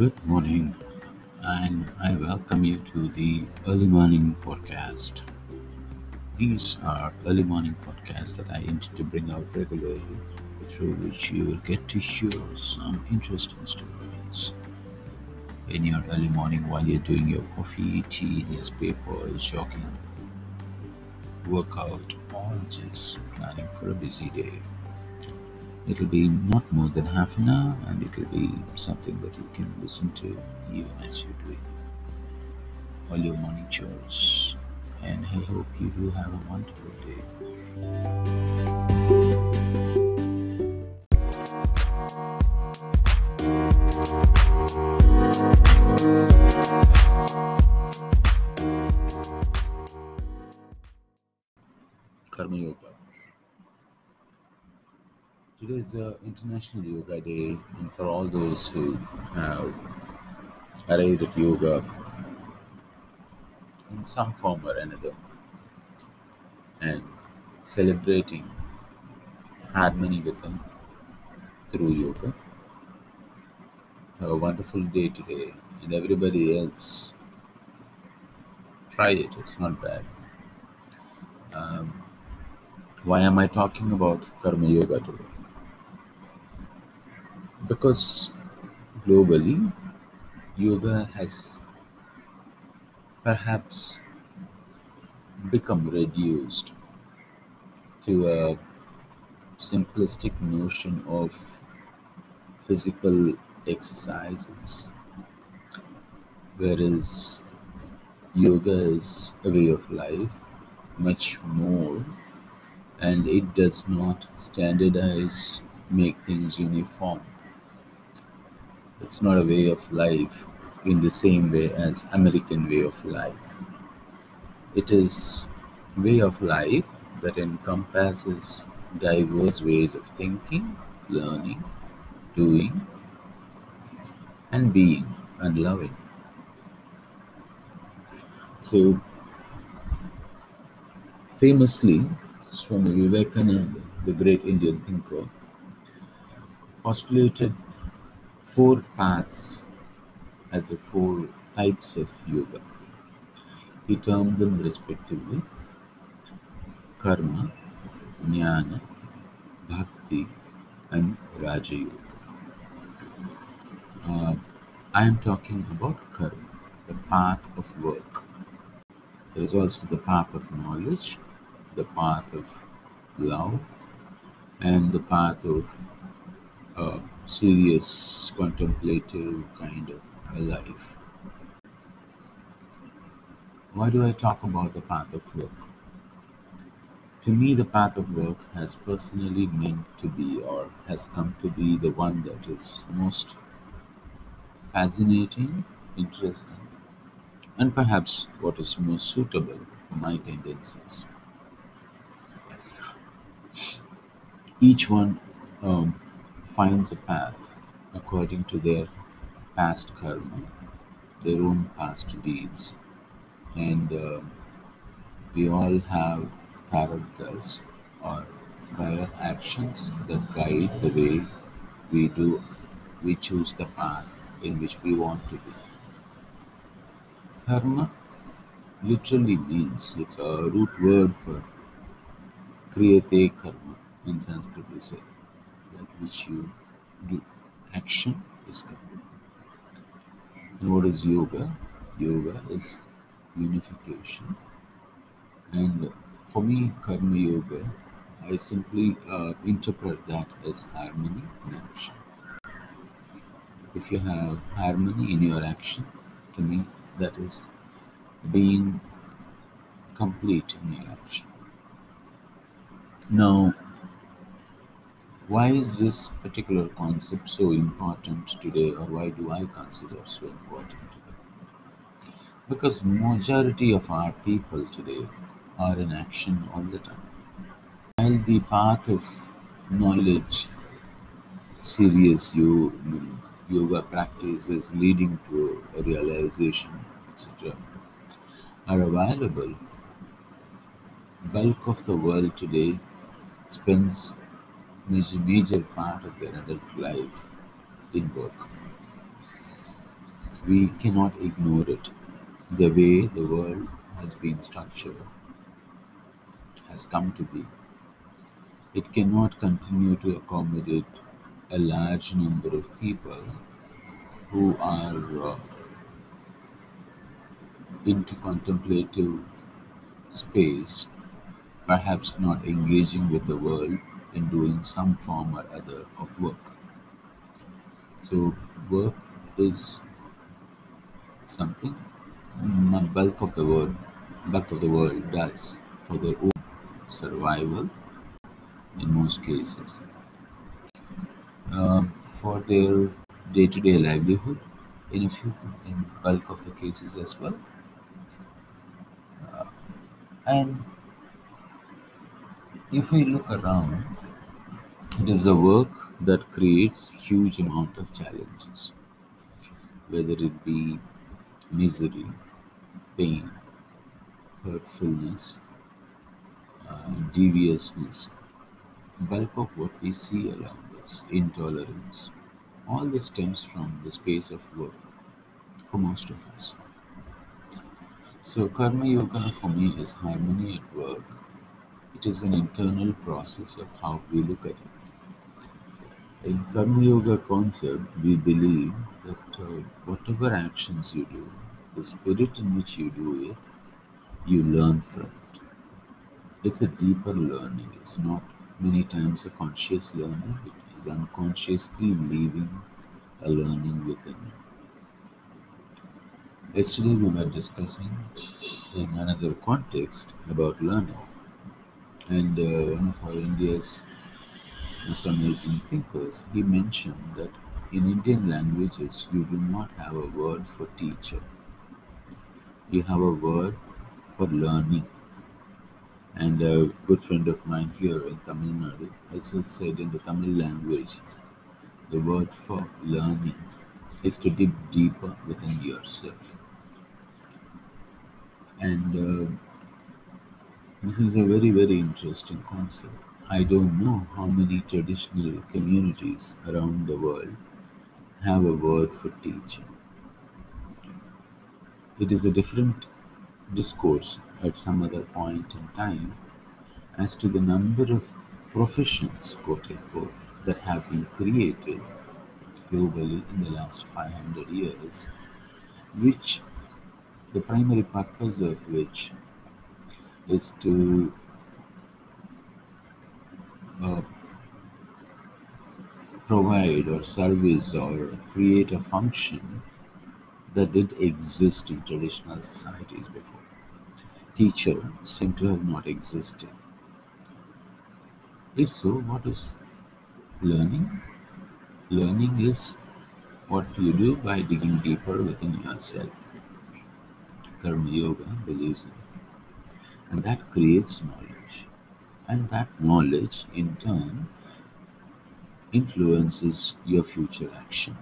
Good morning, and I welcome you to the Early Morning Podcast. These are early morning podcasts that I intend to bring out regularly, through which you will get to hear some interesting stories in your early morning while you're doing your coffee, tea, newspaper, jogging, workout, or just planning for a busy day. It'll be not more than half an hour, and it'll be something that you can listen to even as you're doing all your morning chores. And I hope you do have a wonderful day. Karma Yoga. Today is uh, International Yoga Day, and for all those who have arrived at yoga in some form or another and celebrating harmony with them through yoga, have a wonderful day today, and everybody else try it, it's not bad. Um, why am I talking about Karma Yoga today? Because globally, yoga has perhaps become reduced to a simplistic notion of physical exercises, whereas yoga is a way of life much more and it does not standardize make things uniform it's not a way of life in the same way as american way of life. It is way of life that encompasses diverse ways of thinking learning doing and being and loving. So famously swami vivekananda the great indian thinker postulated four paths as the four types of yoga. He termed them respectively karma jnana bhakti and raja yoga Uh, i am talking about karma the path of work. There is also the path of knowledge the path of love and the path of uh, serious contemplative kind of a life. Why do i talk about the path of work? To me the path of work has personally meant to be or has come to be the one that is most fascinating interesting and perhaps what is most suitable for my tendencies. Each one um, finds a path according to their past karma, their own past deeds, and uh, we all have prarabdhas or prior actions that guide the way we do, we choose the path in which we want to be. Karma literally means it's a root word for kriyate karma in Sanskrit we say that which you do. Action is karma. And what is yoga? Yoga is unification. And for me, karma yoga, I simply uh, interpret that as harmony in action. If you have harmony in your action, to me, that is being complete in your action. Now, why is this particular concept so important today, or why do I consider so important today? Because majority of our people today are in action all the time. While the path of knowledge, serious yo- yoga practices leading to realization, etc., are available, bulk of the world today spends major, major part of their adult life in work. We cannot ignore it. The way the world has been structured has come to be. It cannot continue to accommodate a large number of people who are uh, into contemplative space, perhaps not engaging with the world and doing some form or other of work. So, work is something the bulk of the world bulk of the world does for their own survival in most cases, um, for their day-to-day livelihood in a few in bulk of the cases as well. And if we look around, it is the work that creates huge amount of challenges, whether it be misery, pain, hurtfulness, uh, deviousness, bulk of what we see around us, intolerance, all this stems from the space of work for most of us. So, Karma Yoga for me is harmony at work. It is an internal process of how we look at it. In Karma Yoga concept, we believe that uh, whatever actions you do, the spirit in which you do it, you learn from it. It's a deeper learning. It's not many times a conscious learning. It is unconsciously leaving a learning within. Yesterday we were discussing in another context about learning, and uh, one of our India's most amazing thinkers, he mentioned that in Indian languages you do not have a word for teacher. You have a word for learning. And a good friend of mine here in Tamil Nadu also said in the Tamil language, the word for learning is to dig deeper within yourself. And uh, this is a very, very interesting concept. I don't know how many traditional communities around the world have a word for teaching. It is a different discourse at some other point in time as to the number of professions, quote unquote, that have been created globally in the last 500 years, which the primary purpose of which is to uh, provide or service or create a function that did exist in traditional societies before. Teacher seem to have not existed. If so, what is learning? Learning is what you do by digging deeper within yourself. Karma Yoga believes in it. And that creates knowledge. And that knowledge, in turn, influences your future action.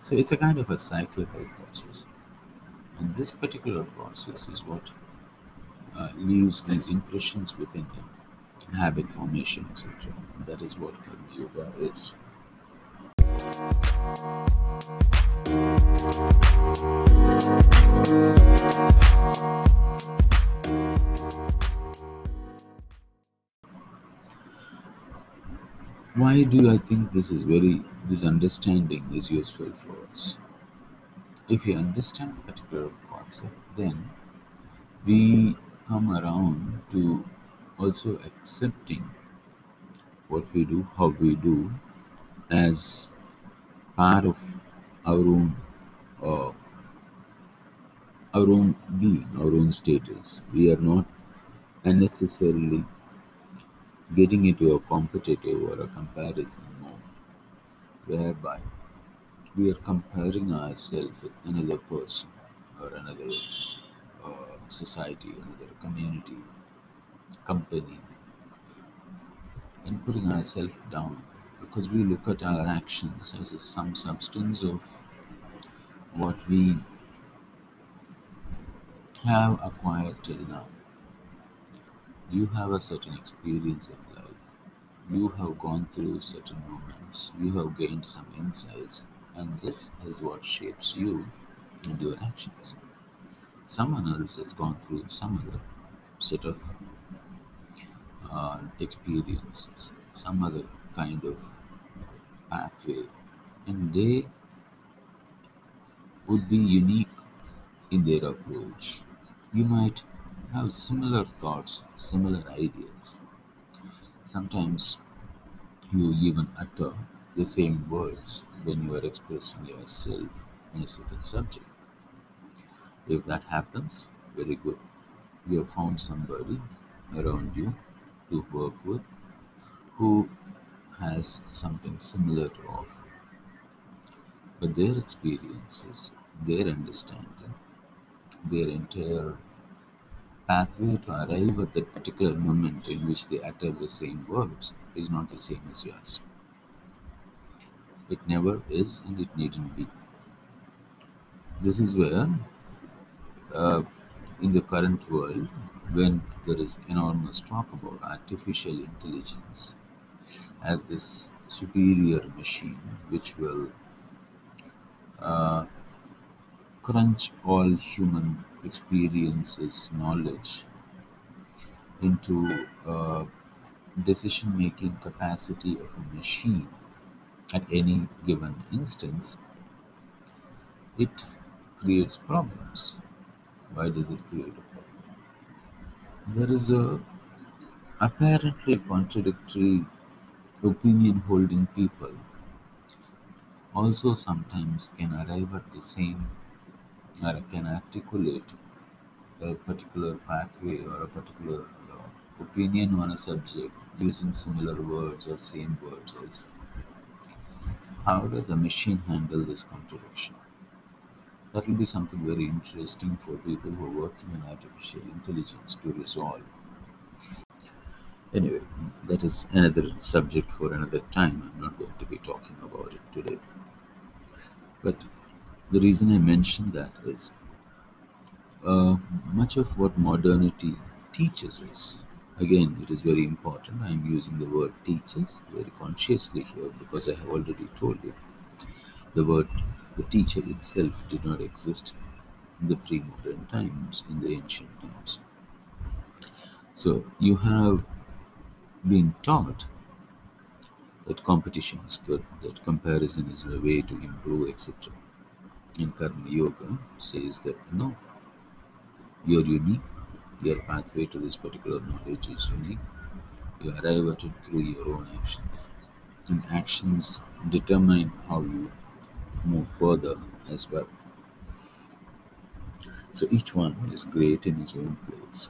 So it's a kind of a cyclical process. And this particular process is what uh, leaves these impressions within you, habit formation, etc. And that is what Karma Yoga is. Why do I think this is very this understanding is useful for us? If you understand a particular concept, then we come around to also accepting what we do, how we do, as part of our own uh, our own being, our own status. We are not unnecessarily getting into a competitive or a comparison mode, whereby we are comparing ourselves with another person or another uh, society, another community, company, and putting ourselves down because we look at our actions as some substance of what we have acquired till now. You have a certain experience of life. You have gone through certain moments. You have gained some insights, and this is what shapes you and your actions. Someone else has gone through some other set of uh, experiences, some other kind of pathway, and they would be unique in their approach. You might have similar thoughts, similar ideas. Sometimes you even utter the same words when you are expressing yourself on a certain subject. If that happens, very good. You have found somebody around you to work with who has something similar to offer. But their experiences, their understanding, their entire pathway to arrive at that particular moment in which they utter the same words is not the same as yours. It never is and it needn't be. This is where, uh, in the current world, when there is enormous talk about artificial intelligence as this superior machine which will crunch all human experiences, knowledge into uh, a decision making capacity of a machine at any given instance, it creates problems. Why does it create a problem? There is a apparently contradictory opinion holding people also sometimes can arrive at the same can articulate a particular pathway or a particular uh, opinion on a subject using similar words or same words also. How does a machine handle this contradiction? That will be something very interesting for people who are working in artificial intelligence to resolve. Anyway, that is another subject for another time. I'm not going to be talking about it today. But the reason I mention that is uh, much of what modernity teaches us. Again, it is very important. I am using the word teaches very consciously here because I have already told you the word the teacher itself did not exist in the pre modern times, in the ancient times. So you have been taught that competition is good, that comparison is a way to improve, etc. And Karma Yoga says that no, you're unique, your pathway to this particular knowledge is unique. You arrive at it through your own actions. And actions determine how you move further as well. So each one is great in his own place.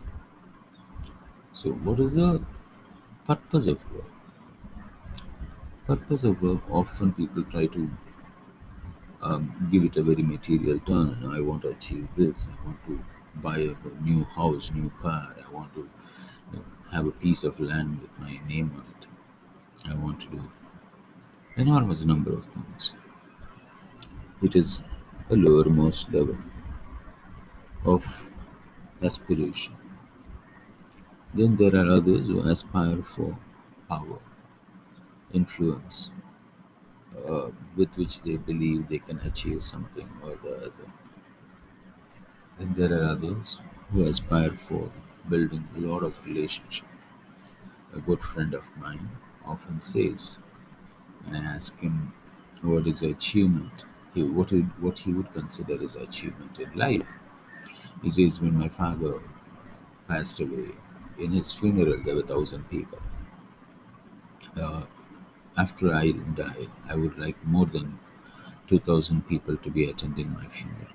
So, what is the purpose of work? Purpose of work often people try to um, give it a very material turn. I want to achieve this. I want to buy a new house, new car. I want to have a piece of land with my name on it. I want to do enormous number of things. It is a lowermost level of aspiration. Then there are others who aspire for power, influence, uh, with which they believe they can achieve something or the other. Then there are others who aspire for building a lot of relationship. A good friend of mine often says, when I ask him what is achievement, he, what, would, what he would consider as achievement in life, he says, when my father passed away, in his funeral there were thousand people. Uh, after I die, I would like more than 2000 people to be attending my funeral.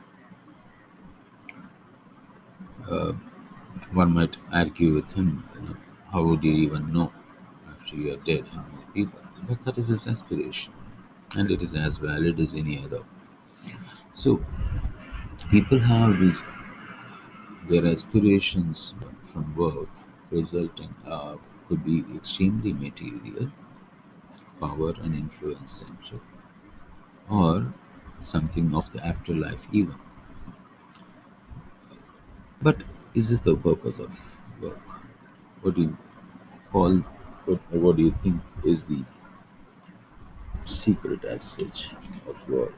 One might argue with him, you know, how would you even know after you are dead how many people? But that is his aspiration, and it is as valid as any other. So people have these their aspirations from birth resulting uh, could be extremely material, power and influence centric, or something of the afterlife even. But is this the purpose of work? What do you call, what, what do you think is the secret as such of work?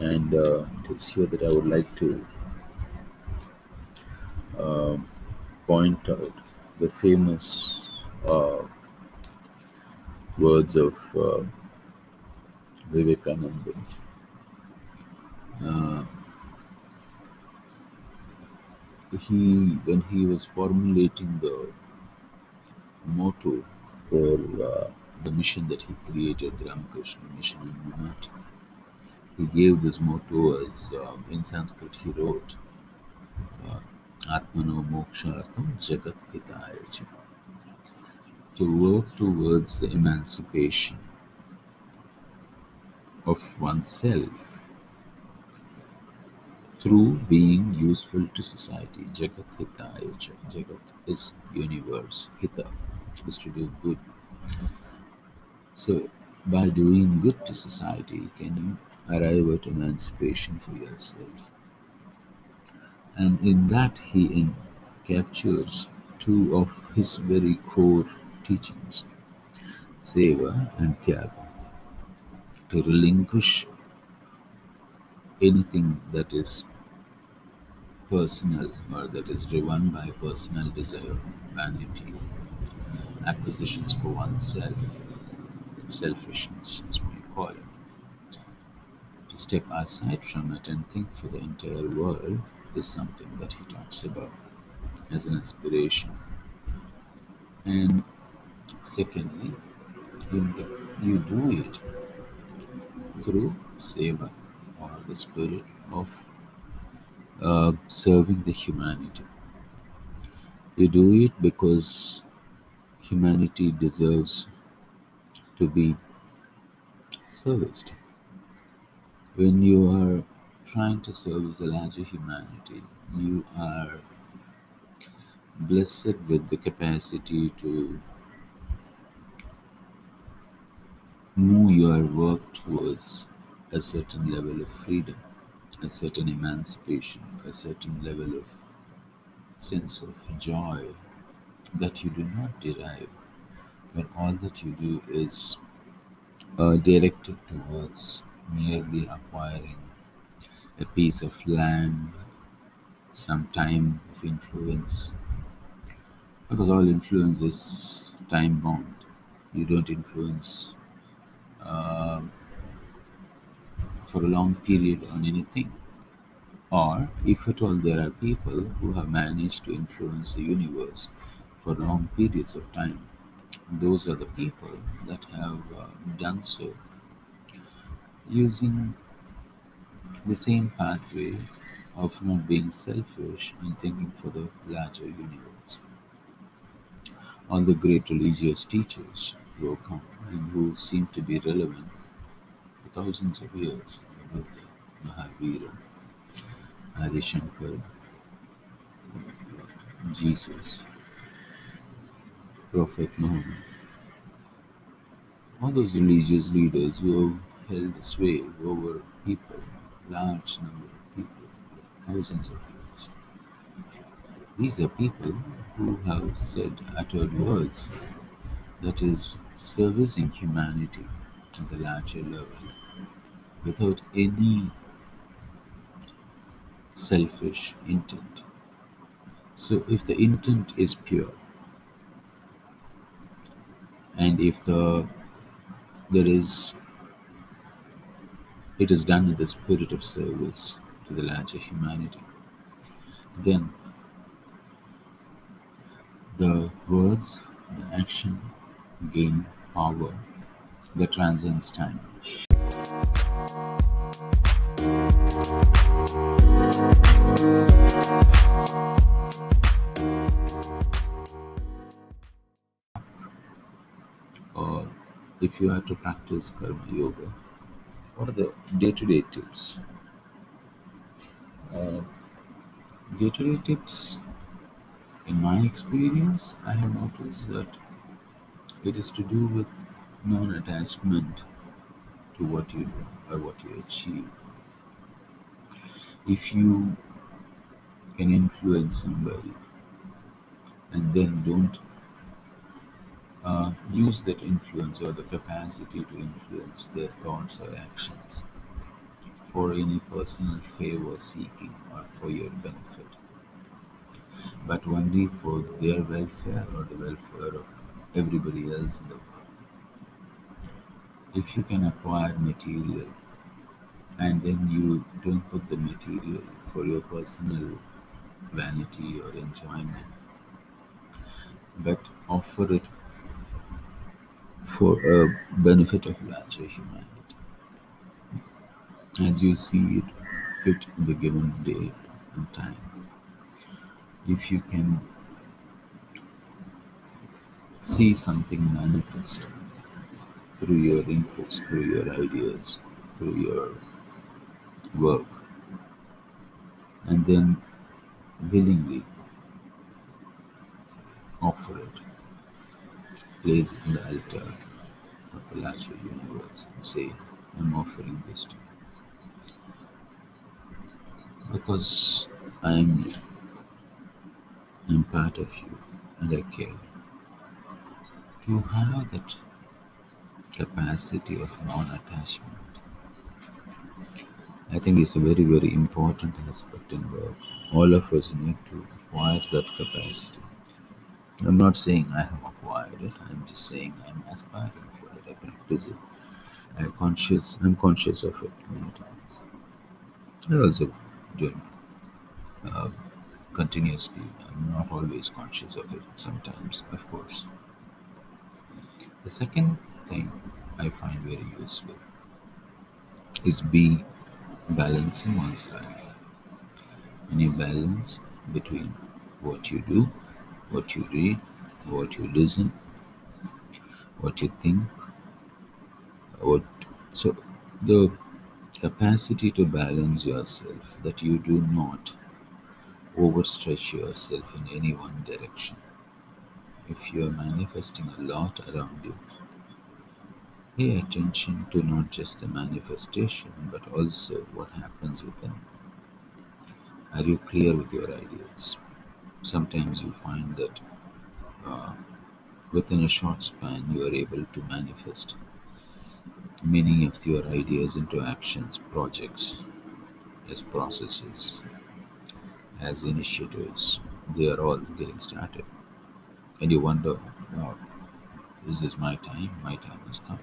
And uh, it is here that I would like to um, point out the famous uh, words of uh, Vivekananda. Uh, he, when he was formulating the motto for uh, the mission that he created, the Ramakrishna Mission in Munati, he gave this motto as uh, in Sanskrit. He wrote, uh, "Atmano mokshartam jagat hitaya cha." To work towards the emancipation of oneself through being useful to society. Jagat cha. Jagat is universe. Hita is to do good. So, by doing good to society, can you arrive at emancipation for yourself? And in that, he captures two of his very core teachings seva and tyaga. To relinquish anything that is personal or that is driven by personal desire, vanity, acquisitions for oneself, selfishness, as we call it. To step aside from it and think for the entire world is something that he talks about as an inspiration. And secondly, you, you do it through seva or the spirit of uh, serving the humanity. You do it because humanity deserves to be serviced. When you are trying to service the larger humanity, you are blessed with the capacity to move your work towards a certain level of freedom, a certain emancipation, a certain level of sense of joy that you do not derive when all that you do is uh, directed towards merely acquiring a piece of land, some time of influence, because all influence is time bound. You don't influence uh, for a long period on anything. Or, if at all, there are people who have managed to influence the universe for long periods of time, those are the people that have uh, done so using the same pathway of not being selfish and thinking for the larger universe. All the great religious teachers who and who seem to be relevant for thousands of years, Mahavira, Adi Shankar, Jesus, Prophet Muhammad, all those religious leaders who have held sway over people, large number of people, thousands of years. These are people who have said uttered words that is servicing humanity at the larger level without any selfish intent. So if the intent is pure and if the there is it is done in the spirit of service to the larger humanity, then the words, the action gain power that transcends time. Or if you are to practice karma yoga, what are the day-to-day tips? Uh, day-to-day tips, in my experience, I have noticed that it is to do with non-attachment to what you do or what you achieve. If you can influence somebody and then don't uh, use that influence or the capacity to influence their thoughts or actions for any personal favor seeking or for your benefit, but only for their welfare or the welfare of everybody else in the world. If you can acquire material and then you don't put the material for your personal vanity or enjoyment, but offer it for a benefit of larger humanity, as you see it fit in the given day and time. If you can see something manifest through your inputs, through your ideas, through your work, and then willingly offer it, place it in the altar of the larger universe, and say, I'm offering this to you because I am you, I'm part of you, and I care. To have that capacity of non attachment, I think is a very, very important aspect in work. All of us need to acquire that capacity. I'm not saying I have acquired it, I'm just saying I'm aspiring for it. I practice it. I'm conscious I'm conscious of it many times. I also do it uh, continuously. I'm not always conscious of it sometimes, of course. The second thing I find very useful is be balancing one's life. When you balance between what you do, what you read, what you listen, what you think, what so the capacity to balance yourself that you do not overstretch yourself in any one direction. If you are manifesting a lot around you, pay attention to not just the manifestation but also what happens within. Are you clear with your ideas? Sometimes you find that uh, within a short span you are able to manifest many of your ideas into actions, projects, as processes, as initiatives. They are all getting started. And you wonder, wow, is this my time? My time has come.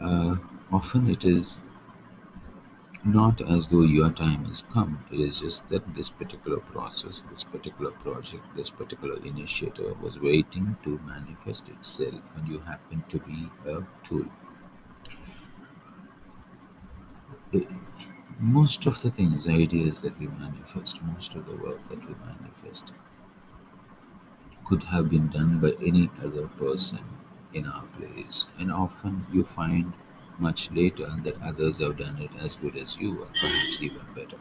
Uh, often it is not as though your time has come. It is just that this particular process, this particular project, this particular initiator was waiting to manifest itself, and you happen to be a tool. Most of the things, ideas that we manifest, most of the work that we manifest, could have been done by any other person in our place. And often you find much later that others have done it as good as you, or perhaps even better.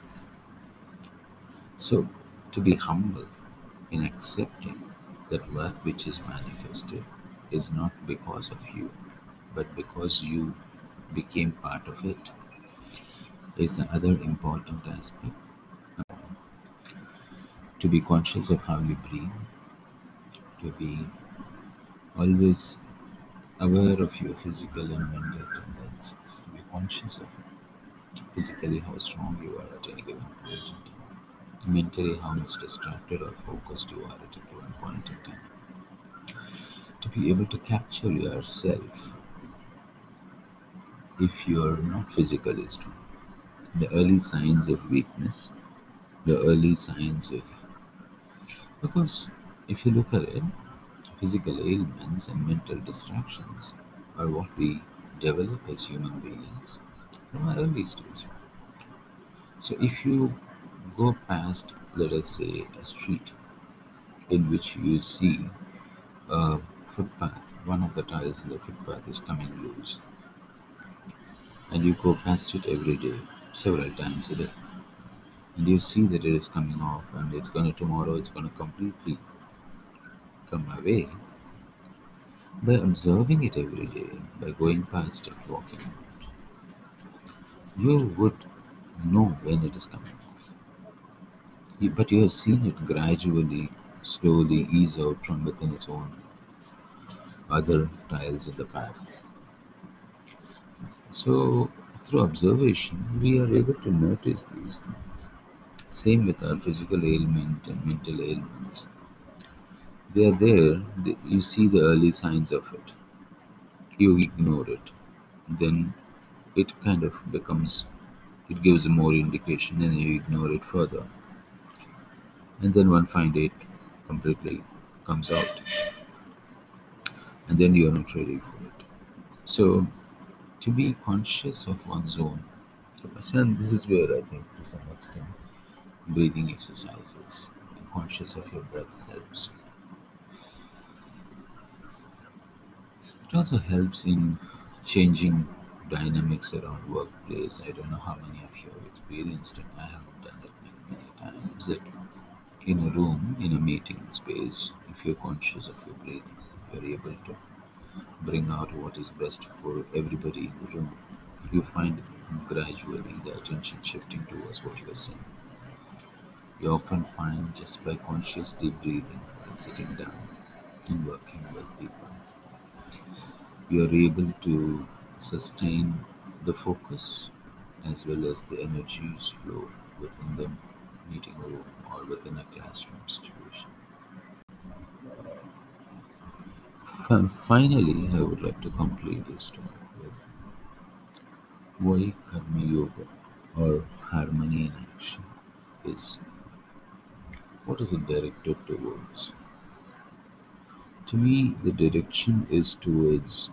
So, to be humble in accepting that work which is manifested is not because of you, but because you became part of it, is the other important aspect. To be conscious of how you breathe, to be always aware of your physical and mental tendencies, to be conscious of physically how strong you are at any given point in time, mentally how much distracted or focused you are at any given point in time, to be able to capture yourself if you're not physically strong. The early signs of weakness, the early signs of because if you look at it, physical ailments and mental distractions are what we develop as human beings from an early stage. So if you go past, let us say, a street in which you see a footpath, one of the tiles in the footpath is coming loose, and you go past it every day, several times a day, and you see that it is coming off and it's going to tomorrow, it's going to completely come away. By observing it every day, by going past it, walking out, you would know when it is coming off. You- But you have seen it gradually, slowly ease out from within its own other tiles in the path. So through observation, we are able to notice these things. Same with our physical ailment and mental ailments. They are there, they, you see the early signs of it, you ignore it, then it kind of becomes, it gives more indication, and you ignore it further. And then one fine day it completely comes out, and then you are not ready for it. So, to be conscious of one's own and this is where I think to some extent breathing exercises, conscious of your breath helps. It also helps in changing dynamics around workplace. I don't know how many of you have experienced it. I have done it many, many times. That in a room, in a meeting space, if you're conscious of your breathing, you're able to bring out what is best for everybody in the room. You find gradually the attention shifting towards what you're saying. You often find just by consciously breathing and sitting down and working with people, you are able to sustain the focus as well as the energies flow within the meeting room or within a classroom situation. Fin- Finally, I would like to complete this talk with why Karma Yoga or harmony in action is. What is it directed towards? To me, the direction is towards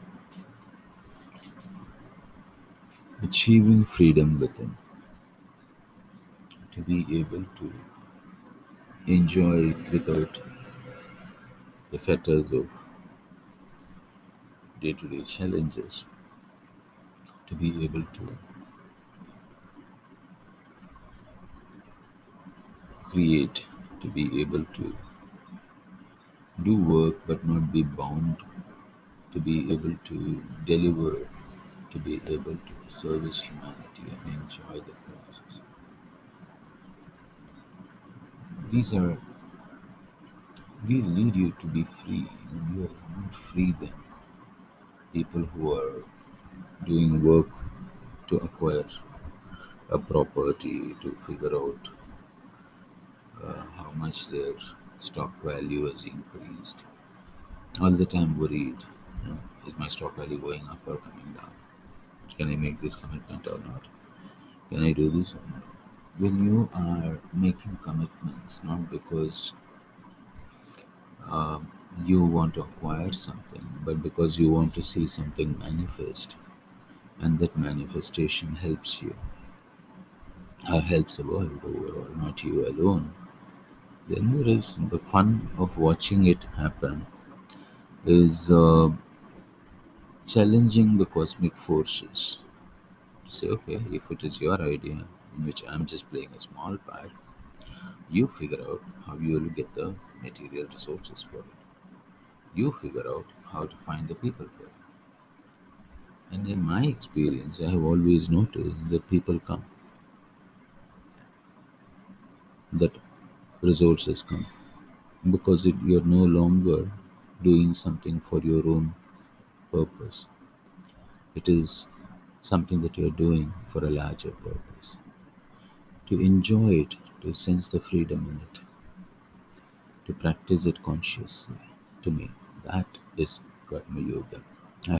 achieving freedom within, to be able to enjoy without the fetters of day to day challenges, to be able to create, to be able to do work but not be bound, to be able to deliver, to be able to service humanity and enjoy the process. These are these lead you to be free. You are not free then people who are doing work to acquire a property, to figure out uh, how much their stock value has increased, all the time worried. You know, is my stock value going up or coming down? Can I make this commitment or not? Can I do this or not? When you are making commitments, not because um, you want to acquire something, but because you want to see something manifest, and that manifestation helps you, or helps the world overall, not you alone, then there is the fun of watching it happen is uh, challenging the cosmic forces to say, okay, if it is your idea in which I'm just playing a small part, you figure out how you will get the material resources for it. You figure out how to find the people for it. And in my experience, I have always noticed that people come, that resources come because it, you're no longer doing something for your own purpose. It is something that you're doing for a larger purpose. To enjoy it, to sense the freedom in it, to practice it consciously, to me, that is Karma Yoga. I-